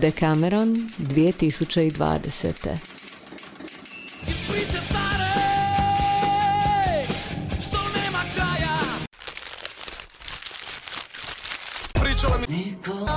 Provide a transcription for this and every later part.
Decameron 2020. Priče stare, što nema kraja. Pričala mi niko.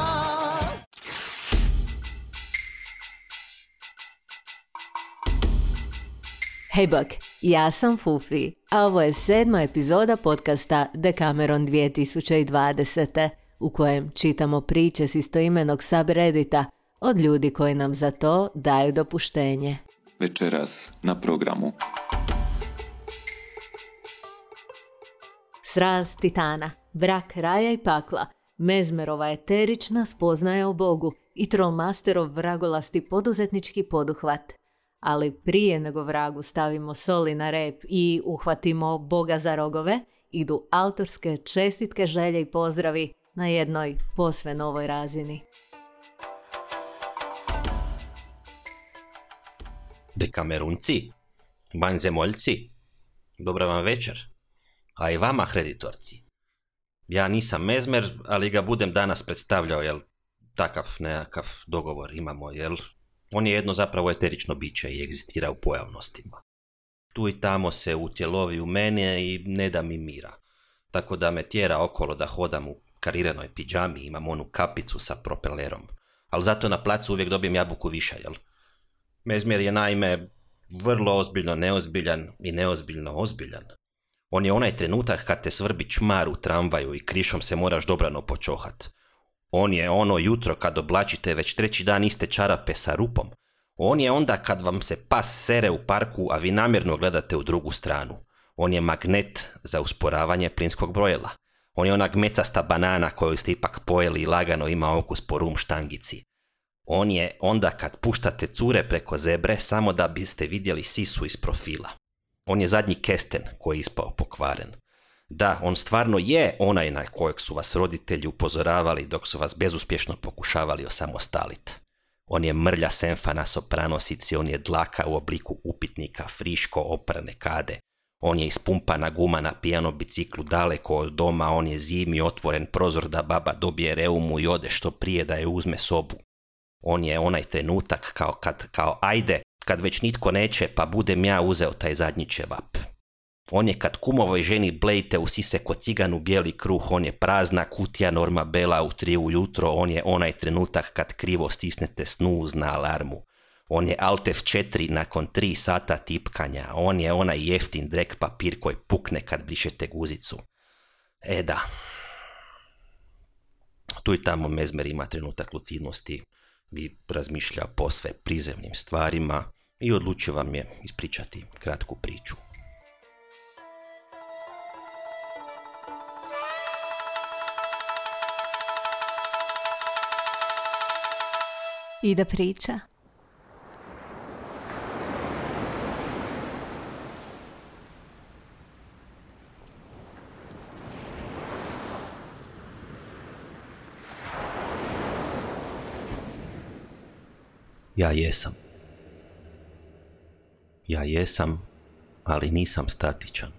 Hej bok, ja sam Fufi, a ovo je sedma epizoda podcasta Decameron 2020. u kojem čitamo priče s istoimenog subreddita od ljudi koji nam za to daju dopuštenje. večeras na programu. Sraz Titana, brak raja i pakla, Mezmerova eterična spoznaja o Bogu i Trollmasterov vragolasti poduzetnički poduhvat. Ali prije nego vragu stavimo soli na rep i uhvatimo Boga za rogove, idu autorske čestitke, želje i pozdravi na jednoj posve novoj razini. Dekamerunci, vanzemoljci, dobra vam večer, a i vama kreditorci. Ja nisam mezmer, ali ga budem danas predstavljao, jel takav nekakav dogovor imamo, jel on je jedno zapravo eterično biće i egzistira u pojavnostima. Tu i tamo se utjelovi u mene i ne da mi mira. Tako da me tjera okolo da hodam u kariranoj pidžami, imam onu kapicu sa propelerom. Ali zato na placu uvijek dobijem jabuku viša, jel? Mezmir je naime vrlo ozbiljno neozbiljan i neozbiljno ozbiljan. On je onaj trenutak kad te svrbi čmar u tramvaju i krišom se moraš dobrano počohat. On je ono jutro kad oblačite već treći dan iste čarape sa rupom. On je onda kad vam se pas sere u parku, a vi namjerno gledate u drugu stranu. On je magnet za usporavanje plinskog brojila. On je ona gmecasta banana koju ste ipak pojeli i lagano ima okus po rum štangici. On je onda kad puštate cure preko zebre samo da biste vidjeli sisu iz profila. On je zadnji kesten koji je ispao pokvaren. Da, on stvarno je onaj na kojeg su vas roditelji upozoravali dok su vas bezuspješno pokušavali osamostaliti. On je mrlja senfa na sopranosici, on je dlaka u obliku upitnika, friško oprane kade. On je ispumpana guma na pijanom biciklu daleko od doma, on je zimi otvoren prozor da baba dobije reumu i ode što prije da je uzme sobu. On je onaj trenutak kao kad, kao ajde, kad već nitko neće, pa budem ja uzeo taj zadnji ćevap. On je kad kumovoj ženi blejte usise ko cigan u bijeli kruh, on je prazna kutija norma bela u tri ujutro, on je onaj trenutak kad krivo stisnete snuz na alarmu. On je Altef 4 nakon tri sata tipkanja, on je onaj jeftin drek papir koji pukne kad brišete guzicu. E da, tu i tamo Mezmer ima trenutak lucidnosti i razmišlja po sve prizemnim stvarima i odlučio vam je ispričati kratku priču. Ide priča. Ja jesam. Ja jesam, ali nisam statičan.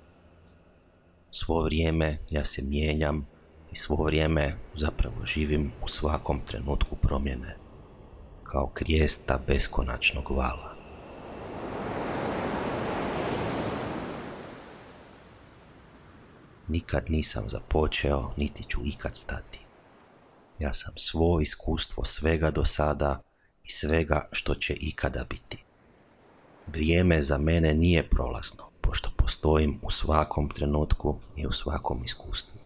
Svo vrijeme ja se mijenjam i svo vrijeme zapravo živim u svakom trenutku promjene, kao krijesta beskonačnog vala. Nikad nisam započeo, niti ću ikad stati. Ja sam svo iskustvo svega do sada i svega što će ikada biti. Vrijeme za mene nije prolazno, pošto postojim u svakom trenutku i u svakom iskustvu.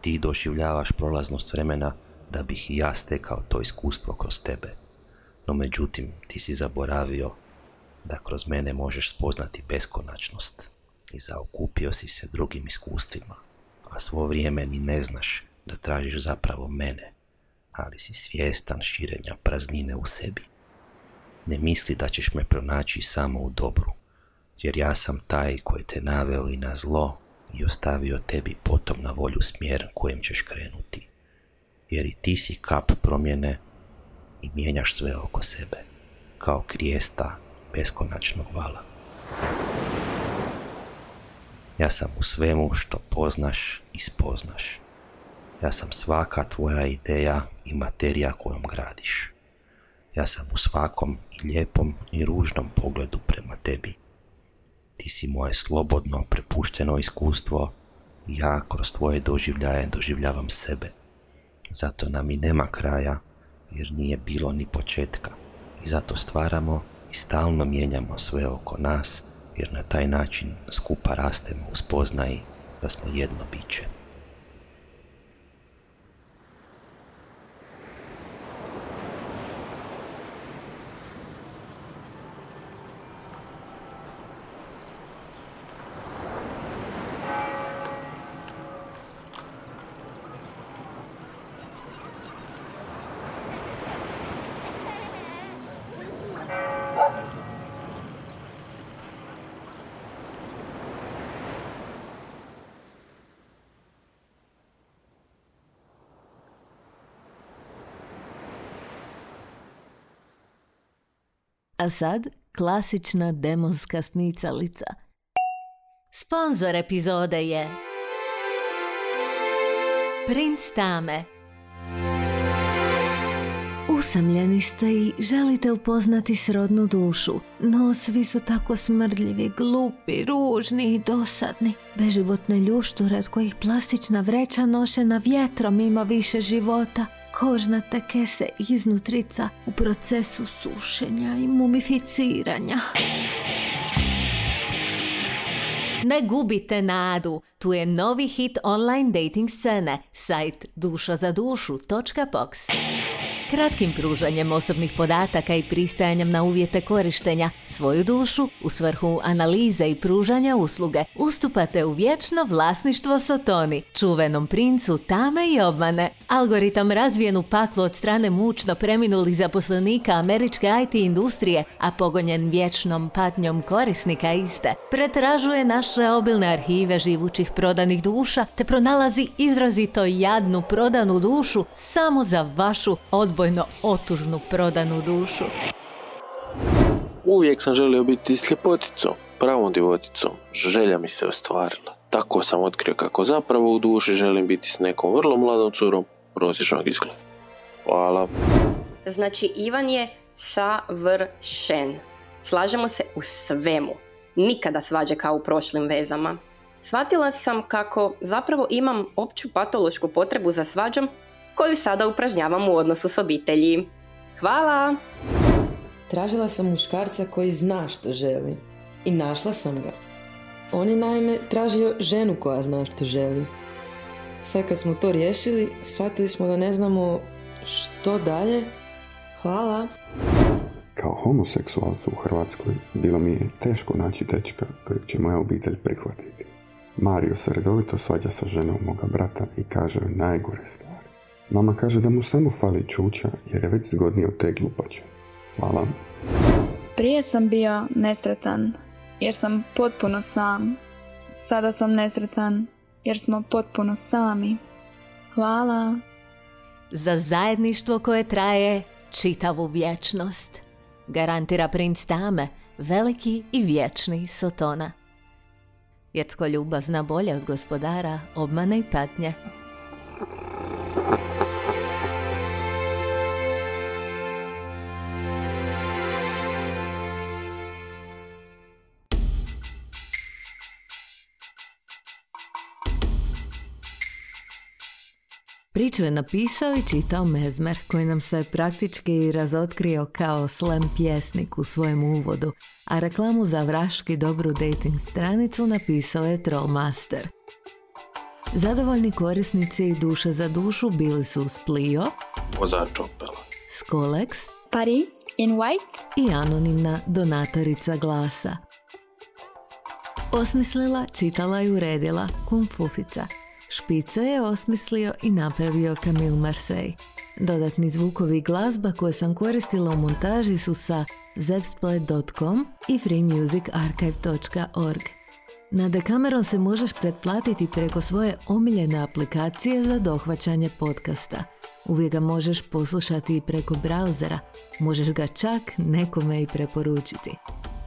Ti doživljavaš prolaznost vremena da bih i ja stekao to iskustvo kroz tebe. No međutim, ti si zaboravio da kroz mene možeš spoznati beskonačnost i zaokupio si se drugim iskustvima, a svo vrijeme ni ne znaš da tražiš zapravo mene, ali si svjestan širenja praznine u sebi. Ne misli da ćeš me pronaći samo u dobru, jer ja sam taj koji te naveo i na zlo i ostavio tebi potom na volju smjer kojim ćeš krenuti. Jer i ti si kap promjene i mijenjaš sve oko sebe, kao krijesta beskonačnog vala. Ja sam u svemu što poznaš i spoznaš. Ja sam svaka tvoja ideja i materija kojom gradiš. Ja sam u svakom i lijepom i ružnom pogledu prema tebi. Ti si moje slobodno, prepušteno iskustvo i ja kroz tvoje doživljaje doživljavam sebe. Zato nam i nema kraja, jer nije bilo ni početka. I zato stvaramo i stalno mijenjamo sve oko nas, jer na taj način skupa rastemo u spoznaji da smo jedno biće. A sad klasična demonska smicalica. Sponzor epizode je Princ Tame. Usamljeni ste i želite upoznati srodnu dušu, no svi su tako smrdljivi, glupi, ružni i dosadni. Beživotne ljušture od kojih plastična vreća nošena vjetrom ima više života – kožnate kese iznutrica u procesu sušenja i mumificiranja. Ne gubite nadu, tu je novi hit online dating scene, sajt dušazadušu.box. Kratkim pružanjem osobnih podataka i pristajanjem na uvjete korištenja. Svoju dušu u svrhu analize i pružanja usluge ustupate u vječno vlasništvo Sotoni, čuvenom princu tame i obmane. Algoritam razvijen u paklu od strane mučno preminulih zaposlenika američke IT industrije, a pogonjen vječnom patnjom korisnika iste, pretražuje naše obilne arhive živućih prodanih duša te pronalazi izrazito jadnu prodanu dušu samo za vašu odbojno otužnu prodanu dušu. Uvijek sam želio biti s ljepoticom, pravom djevoticom. Želja mi se ostvarila. Tako sam otkrio kako zapravo u duši želim biti s nekom vrlo mladom curom prosječnog izgleda. Hvala. Znači Ivan je savršen. Slažemo se u svemu. Nikada svađe kao u prošlim vezama. Shvatila sam kako zapravo imam opću patološku potrebu za svađom koju sada upražnjavam u odnosu s obitelji. Hvala! Tražila sam muškarca koji zna što želi. I našla sam ga. On je naime tražio ženu koja zna što želi. Sad kad smo to riješili, shvatili smo da ne znamo što dalje. Hvala. Kao homoseksualcu u Hrvatskoj bilo mi je teško naći dečka kojeg će moja obitelj prihvatiti. Mario se redovito svađa sa ženom moga brata i kaže joj najgore stvari. Mama kaže da mu samo fali čuča jer je već zgodniji od te glupače. Hvala. Prije sam bio nesretan jer sam potpuno sam. Sada sam nesretan jer smo potpuno sami. Hvala. Za zajedništvo koje traje čitavu vječnost. Garantira princ Tame, veliki i vječni Sotona. Jer tko ljubav zna bolje od gospodara, obmane i patnje. Priču je napisao i čitao Mezmer, koji nam se praktički razotkrio kao slam pjesnik u svojem uvodu, a reklamu za vraški dobru dating stranicu napisao je Trollmaster. Zadovoljni korisnici duše za dušu bili su Splio, Vozač Opela. Skolex Paris in white. i anonimna donatorica glasa. Osmislila, čitala i uredila Kumfufica. Špice je osmislio i napravio Camille Marseille. Dodatni zvukovi i glazba koje sam koristila u montaži su sa zepsplet.com i freemusicarchive.org. Na Dekameron se možeš pretplatiti preko svoje omiljene aplikacije za dohvaćanje podcasta. Uvijek ga možeš poslušati i preko brauzera. Možeš ga čak nekome i preporučiti.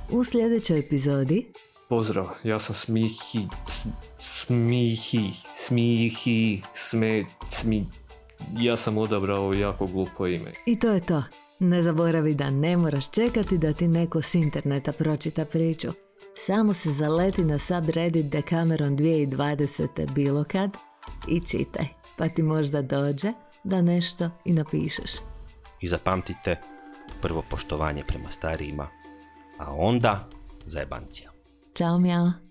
U sljedećoj epizodi Pozdrav, ja sam Smihi, Smihi, Smihi, Sme, Smi... Ja sam odabrao jako glupo ime. I to je to. Ne zaboravi da ne moraš čekati da ti neko s interneta pročita priču. Samo se zaleti na subreddit Decameron 2020. bilo kad i čitaj, pa ti možda dođe da nešto i napišeš. I zapamtite, prvo poštovanje prema starijima, a onda zajebancija. 招喵。